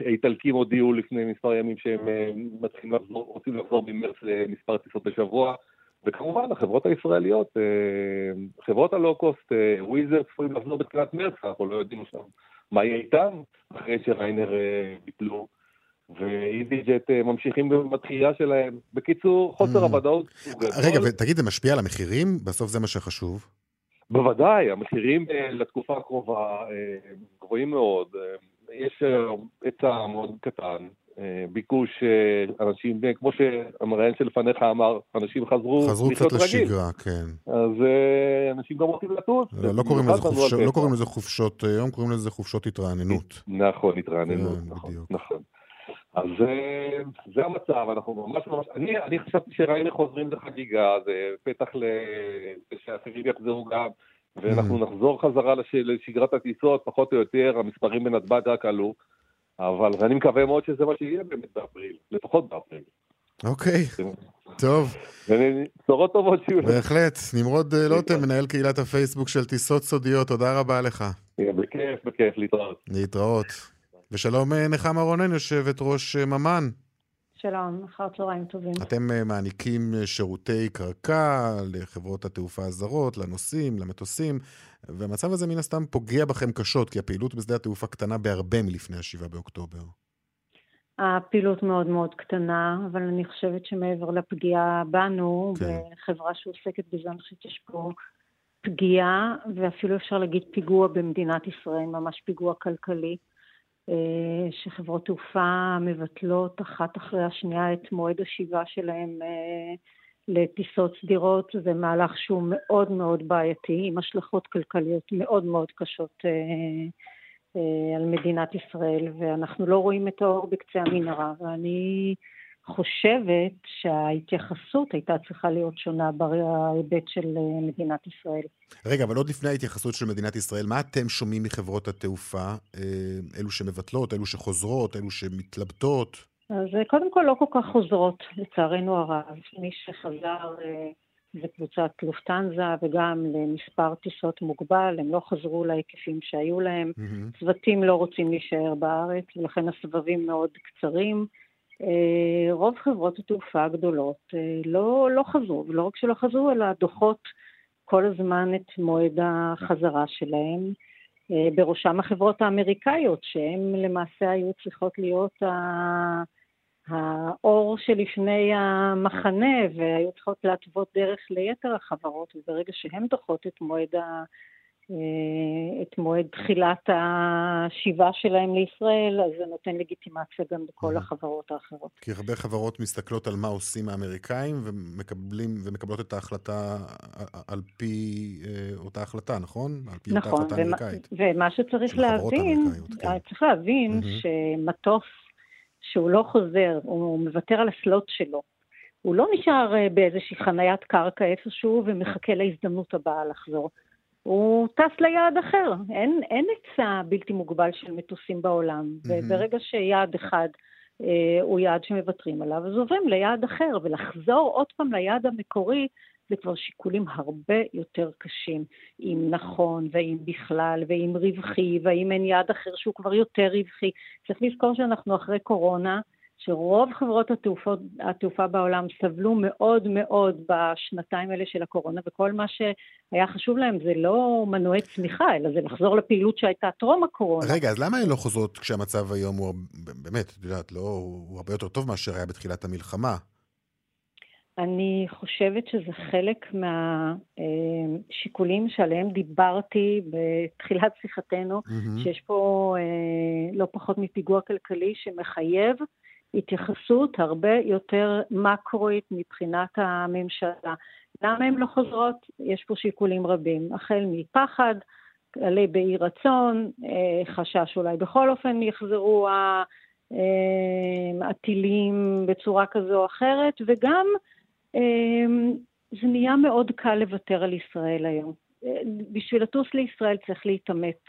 S14: האיטלקים הודיעו לפני מספר ימים שהם מתחילים לחזור, רוצים לחזור ממרץ למספר טיסות בשבוע, וכמובן החברות הישראליות, אה, חברות הלואו-קוסט, אה, וויזר צפויים לחזור בתחילת מרץ, אנחנו לא יודעים שם מה יהיה איתם, אחרי שריינר אה, ביטלו. ואיזי ג'ט ממשיכים בתחייה שלהם. בקיצור, חוסר
S4: Mm.
S14: הוודאות.
S4: רגע, ותגיד, זה משפיע על המחירים? בסוף זה מה שחשוב.
S14: בוודאי, המחירים לתקופה הקרובה גבוהים מאוד. יש היצע מאוד קטן, ביקוש, אה, אנשים, אה, כמו שהמראיין שלפניך אמר, אנשים חזרו
S4: חזרו קצת
S14: רגיל.
S4: לשגרה, כן.
S14: אז אה, אנשים גם רוצים לטוס.
S4: לא, לא קוראים לזה
S14: בנו
S4: לא קוראים לזה חופשות היום, קוראים לזה חופשות התרעננות.
S14: נכון, התרעננות,
S4: כן,
S14: נכון,
S4: בדיוק.
S14: נכון. אז אה, זה המצב, אנחנו ממש ממש, אני, אני חשבתי שריינר חוזרים לחגיגה, זה פתח ל- שאחרים יחזרו גם, ואנחנו
S4: Mm.
S14: נחזור חזרה לש, לשגרת הטיסות, פחות או יותר, המספרים בנתב"ג רק עלו, אבל אני מקווה מאוד שזה מה שיהיה באמת באפריל, לפחות באפריל.
S4: אוקיי, טוב,
S14: בשורות טובות שיהיו.
S4: בהחלט. נמרוד אה, לוטם, מנהל קהילת הפייסבוק של טיסות סודיות, תודה רבה לך.
S14: בכיף, בכיף, להתראות.
S4: להתראות. ושלום אה, נחמה רונן, יושבת ראש אה, ממן.
S15: שלום, אחר צהריים טובים.
S4: אתם מעניקים שירותי קרקע לחברות התעופה הזרות, לנוסעים, למטוסים, והמצב הזה מן הסתם פוגע בכם קשות, כי הפעילות בשדה התעופה קטנה בהרבה מלפני ה-7 באוקטובר.
S15: הפעילות מאוד מאוד קטנה, אבל אני חושבת שמעבר לפגיעה בנו,
S4: כן.
S15: בחברה שעוסקת בזה, אני חושבת שיש פה פגיעה, ואפילו אפשר להגיד פיגוע במדינת ישראל, ממש פיגוע כלכלי, אה, שחברות תעופה מבטלות אחת אחרי השנייה את מועד השיבה שלהם אה, לטיסות סדירות, זה מהלך שהוא מאוד מאוד בעייתי, עם השלכות כלכליות מאוד מאוד קשות אה, אה, על מדינת ישראל, ואנחנו לא רואים את האור בקצה המנהרה, ואני חושבת שההתייחסות הייתה צריכה להיות שונה בהיבט של אה, מדינת ישראל.
S4: רגע, אבל עוד לפני ההתייחסות של מדינת ישראל, מה אתם שומעים מחברות התעופה? אלו שמבטלות, אלו שחוזרות, אלו שמתלבטות?
S15: אז אה, קודם כל לא כל כך חוזרות, לצערנו הרב. מי שחזר אה, זה קבוצת לופטנזה וגם למספר טיסות מוגבל, הם לא חזרו להיקפים שהיו להם. צוותים לא רוצים להישאר בארץ, ולכן הסבבים מאוד קצרים. אה, רוב חברות התעופה הגדולות לא, לא חזרו, ולא רק שלא חזרו, אלא דוחות כל הזמן את מועד החזרה שלהם. אה, בראשם החברות האמריקאיות, שהן למעשה היו צריכות להיות. האור שלפני המחנה, והיו צריכות להתוות דרך ליתר החברות, וברגע שהן דוחות את מועד ה... אה, את מועד תחילת השיבה שלהם לישראל, אז זה נותן לגיטימציה גם לכל החברות האחרות.
S4: כי הרבה חברות מסתכלות על מה עושים האמריקאים ומקבלים, ומקבלות את ההחלטה על פי אה, אותה החלטה, נכון? על פי
S15: נכון,
S4: אותה החלטה אמריקאית.
S15: ומה שצריך להבין, כן. צריך להבין שמטוס שהוא לא חוזר, הוא מוותר על הסלוט שלו. הוא לא נשאר אה, באיזושהי חניית קרקע איפשהו ומחכה להזדמנות הבאה לחזור. הוא טס ליעד אחר. אין, אין היצע בלתי מוגבל של מטוסים בעולם, mm-hmm. וברגע שיעד אחד אה, הוא יעד שמוותרים עליו, אז עוברים ליעד אחר, ולחזור עוד פעם ליעד המקורי, זה כבר שיקולים הרבה יותר קשים. אם נכון, ואם בכלל, ואם רווחי, והאם אין יעד אחר שהוא כבר יותר רווחי. צריך לזכור שאנחנו אחרי קורונה, שרוב חברות התעופה, התעופה בעולם סבלו מאוד מאוד בשנתיים האלה של הקורונה, וכל מה שהיה חשוב להם זה לא מנועי צמיחה, אלא זה לחזור לפעילות שהייתה טרום הקורונה.
S4: רגע, אז למה הן לא חוזרות כשהמצב היום הוא, באמת, את יודעת, לא, הוא הרבה יותר טוב מאשר היה בתחילת המלחמה?
S15: אני חושבת שזה חלק מהשיקולים שעליהם דיברתי בתחילת שיחתנו, mm-hmm. שיש פה אה, לא פחות מפיגוע כלכלי שמחייב התייחסות הרבה יותר מקרואית מבחינת הממשלה. למה הן לא חוזרות? יש פה שיקולים רבים, החל מפחד, עלי באי רצון, אה, חשש אולי בכל אופן יחזרו אה, הטילים בצורה כזו או אחרת, וגם אה, זה נהיה מאוד קל לוותר על ישראל היום. בשביל לטוס לישראל צריך להתאמץ,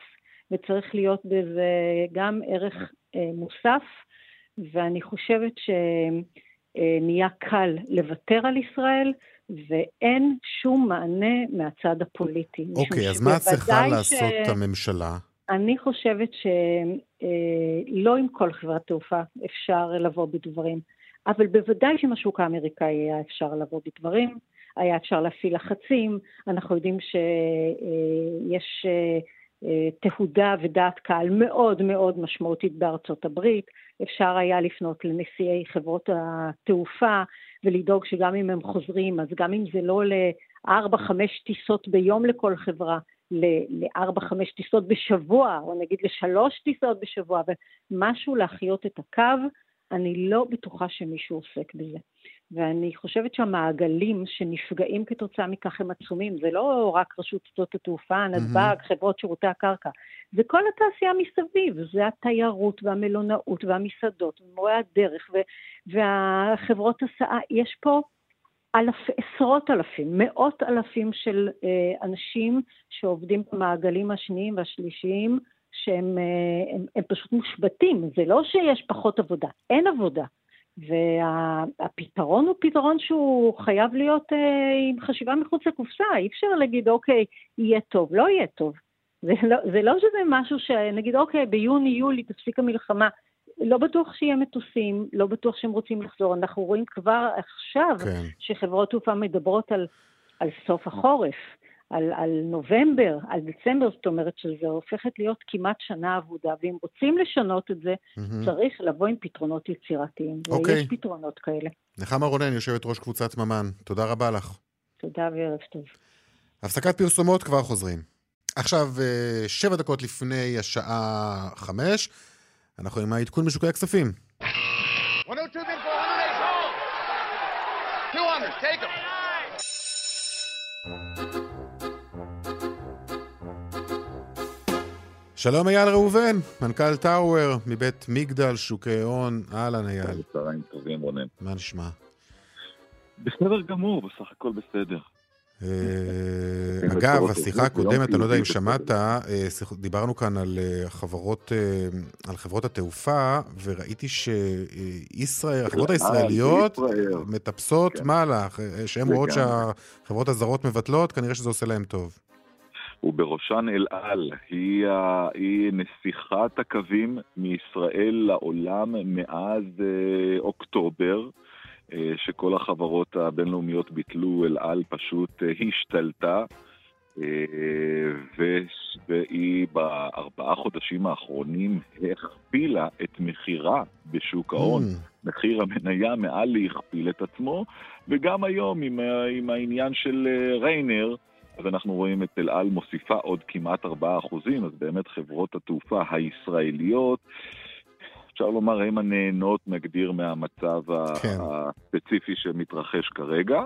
S15: וצריך להיות בזה גם ערך מוסף. ואני חושבת שנהיה קל לוותר על ישראל, ואין שום מענה מהצד הפוליטי.
S4: אוקיי, אז מה צריכה לעשות ש... הממשלה?
S15: אני חושבת שלא עם כל חברת תעופה אפשר לבוא בדברים, אבל בוודאי שעם השוק האמריקאי היה אפשר לבוא בדברים, היה אפשר להפעיל לחצים, אנחנו יודעים שיש תהודה ודעת קהל מאוד מאוד משמעותית בארצות הברית. אפשר היה לפנות לנשיאי חברות התעופה ולדאוג שגם אם הם חוזרים, אז גם אם זה לא לארבע-חמש טיסות ביום לכל חברה, לארבע-חמש טיסות בשבוע, או נגיד לשלוש טיסות בשבוע, ומשהו להחיות את הקו, אני לא בטוחה שמישהו עוסק בזה. ואני חושבת שהמעגלים שנפגעים כתוצאה מכך הם עצומים. זה לא רק רשות שדות התעופה, נתב"ג, mm-hmm. חברות שירותי הקרקע. זה כל התעשייה מסביב. זה התיירות והמלונאות והמסעדות ומורי הדרך ו- והחברות הסעה. יש פה אלף, עשרות אלפים, מאות אלפים של אה, אנשים שעובדים במעגלים השניים והשלישיים, שהם אה, הם, הם פשוט מושבתים. זה לא שיש פחות עבודה, אין עבודה. והפתרון הוא פתרון שהוא חייב להיות אה, עם חשיבה מחוץ לקופסה, אי אפשר להגיד, אוקיי, יהיה טוב, לא יהיה טוב. זה לא, זה לא שזה משהו שנגיד, אוקיי, ביוני-יולי תפסיק המלחמה. לא בטוח שיהיה מטוסים, לא בטוח שהם רוצים לחזור. אנחנו רואים כבר עכשיו כן. שחברות תעופה מדברות על, על סוף החורף. על, על נובמבר, על דצמבר, זאת אומרת שזה הופכת להיות כמעט שנה אבודה, ואם רוצים לשנות את זה,
S4: מהמם.
S15: צריך לבוא עם פתרונות יצירתיים.
S4: אוקיי.
S15: ויש פתרונות כאלה.
S4: נחמה רונן, יושבת ראש קבוצת ממן, תודה רבה לך.
S15: תודה וערב טוב.
S4: הפסקת פרסומות, כבר חוזרים. עכשיו, אה, שבע דקות לפני השעה חמש, אנחנו עם העדכון משוקי הכספים.
S16: 102 bid for 108. 200, take him.
S4: שלום אייל ראובן, מנכ"ל טאוור מבית מגדל שוקי הון, אהלן אייל.
S17: צהריים טובים רונן.
S4: מה נשמע?
S17: בסדר גמור, בסך הכל בסדר.
S4: אה,
S17: כן,
S4: אגב, השיחה הקודמת, אני לא יודע אם. שמעת, אה, דיברנו כאן על אה, חברות, על חברות התעופה, וראיתי שישראל, החברות
S17: אה,
S4: הישראליות. מטפסות
S17: כן.
S4: מעלה, שהן רואות. שהחברות הזרות מבטלות, כנראה שזה עושה להם טוב.
S17: ובראשן אל על, היא, ה- היא נסיכת הקווים מישראל לעולם מאז אה, אוקטובר, אה, שכל החברות הבינלאומיות ביטלו, אל על פשוט אה, השתלטה, אה, ו- והיא בארבעה חודשים האחרונים הכפילה את מחירה בשוק ההון. מחיר המניה מעל להכפיל את עצמו, וגם היום עם, עם העניין של אה, ריינר, אז אנחנו רואים את אל על מוסיפה עוד כמעט 4%, אז באמת חברות התעופה הישראליות, אפשר לומר, הן הנהנות נגדיר מהמצב
S4: כן.
S17: הספציפי שמתרחש כרגע.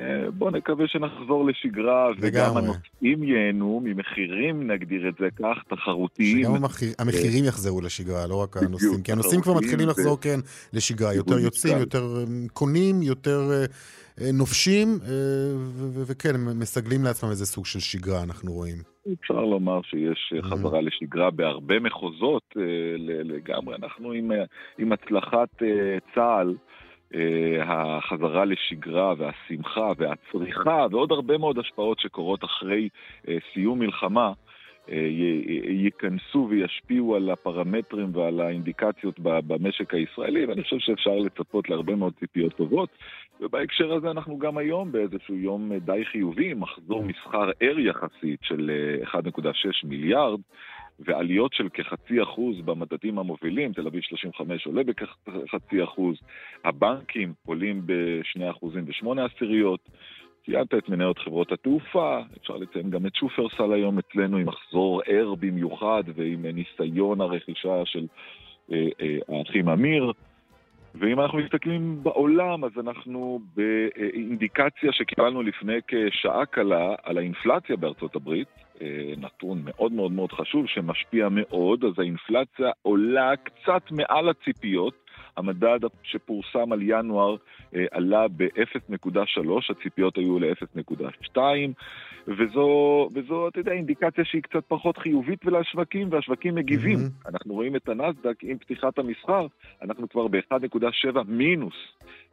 S17: אה, בואו נקווה שנחזור לשגרה, וגם. הנוסעים ייהנו ממחירים, נגדיר את זה כך, תחרותיים.
S4: שגם המחיר- המחירים יחזרו לשגרה, לא רק הנוסעים. כי הנוסעים כבר מתחילים לחזור, כן, לשגרה. יותר יוצאים. יותר אה, קונים, יותר אה, אה, נופשים, אה, וכן, מסגלים לעצמם איזה סוג של שגרה, אנחנו רואים.
S17: אפשר לומר שיש
S4: Mm-hmm.
S17: אה, חזרה לשגרה בהרבה מחוזות אה, לגמרי. אנחנו עם, אה, עם הצלחת אה, צה"ל, אה, החזרה לשגרה והשמחה והצריכה ועוד הרבה מאוד השפעות שקורות אחרי אה, סיום מלחמה. אה, ייכנסו וישפיעו על הפרמטרים ועל האינדיקציות במשק הישראלי, ואני חושב שאפשר לצפות להרבה מאוד ציפיות טובות. ובהקשר הזה אנחנו גם היום באיזשהו יום אה, די חיובי, מחזור מסחר ער יחסית של אה, 1.6 מיליארד, ועליות של כחצי אחוז במדדים המובילים, תל אביב 35 עולה בכחצי אחוז, הבנקים עולים בשני אחוזים ושמונה עשיריות. ציינת את מניות חברות התעופה, אפשר לציין גם את שופרסל היום אצלנו עם מחזור ער במיוחד ועם ניסיון הרכישה של אה, אה, האחים אמיר. ואם אנחנו מסתכלים בעולם, אז אנחנו באינדיקציה שקיבלנו לפני כשעה קלה על האינפלציה בארצות הברית, נתון מאוד מאוד מאוד חשוב שמשפיע מאוד, אז האינפלציה עולה קצת מעל הציפיות. המדד שפורסם על ינואר אה, עלה ב-0.3, הציפיות היו ל-0.2, וזו, וזו, אתה יודע, אינדיקציה שהיא קצת פחות חיובית ולשווקים, והשווקים מגיבים.
S4: מהמם.
S17: אנחנו רואים את הנסדק עם פתיחת המסחר, אנחנו כבר ב-1.7 מינוס.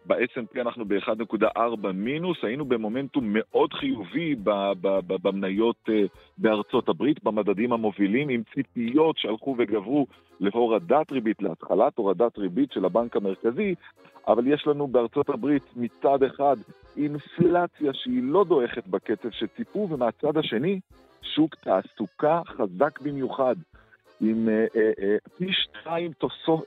S17: ב-S&P אנחנו ב-1.4 מינוס, היינו במומנטום מאוד חיובי במניות אה, בארצות הברית, במדדים המובילים, עם ציפיות שהלכו וגברו להורדת ריבית, להתחלת הורדת ריבית של הבנק המרכזי, אבל יש לנו בארצות הברית מצד אחד אינפלציה שהיא לא דועכת בקצב שציפו, ומהצד השני שוק תעסוקה חזק במיוחד. עם אה, אה, אה, פי שתיים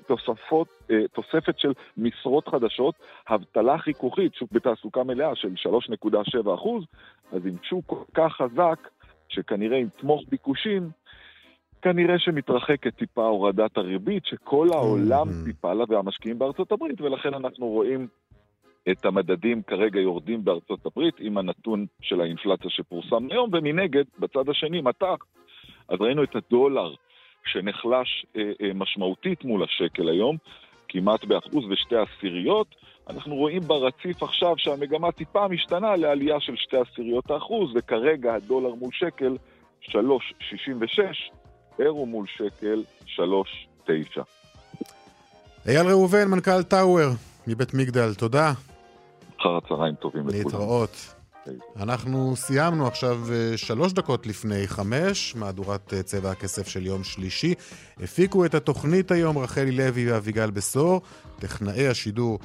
S17: תוספות, תוספת של משרות חדשות, אבטלה חיכוכית, שוק בתעסוקה מלאה של 3.7 אחוז, אז עם שוק כל כך חזק, שכנראה יתמוך ביקושים, כנראה שמתרחקת טיפה הורדת הריבית, שכל העולם ציפה לה והמשקיעים בארצות הברית, ולכן אנחנו רואים את המדדים כרגע יורדים בארצות הברית עם הנתון של האינפלציה שפורסם היום, ומנגד, בצד השני, מטח. אז ראינו את הדולר שנחלש אה, אה, משמעותית מול השקל היום, כמעט באחוז ושתי עשיריות. אנחנו רואים ברציף עכשיו שהמגמה טיפה משתנה לעלייה של שתי עשיריות האחוז, וכרגע הדולר מול שקל 3.66, אירו מול שקל 3.9.
S4: אייל ראובן, מנכ"ל טאוור מבית מגדל, תודה.
S17: אחר הצהריים טובים לכולם.
S4: להתראות. אנחנו סיימנו עכשיו אה, שלוש דקות לפני חמש, מהדורת אה, צבע הכסף של יום שלישי. הפיקו את התוכנית היום רחלי לוי ואביגל בשור, טכנאי השידור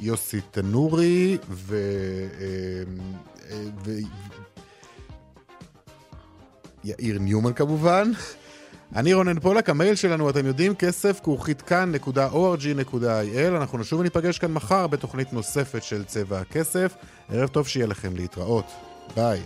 S4: יוסי תנורי ו... ו... יאיר ניומן כמובן. אני רונן פולק, המייל שלנו, אתם יודעים, כסף כרוכית כאן.org.il. אנחנו נשוב וניפגש כאן מחר בתוכנית נוספת של צבע הכסף. ערב טוב שיהיה לכם להתראות. ביי.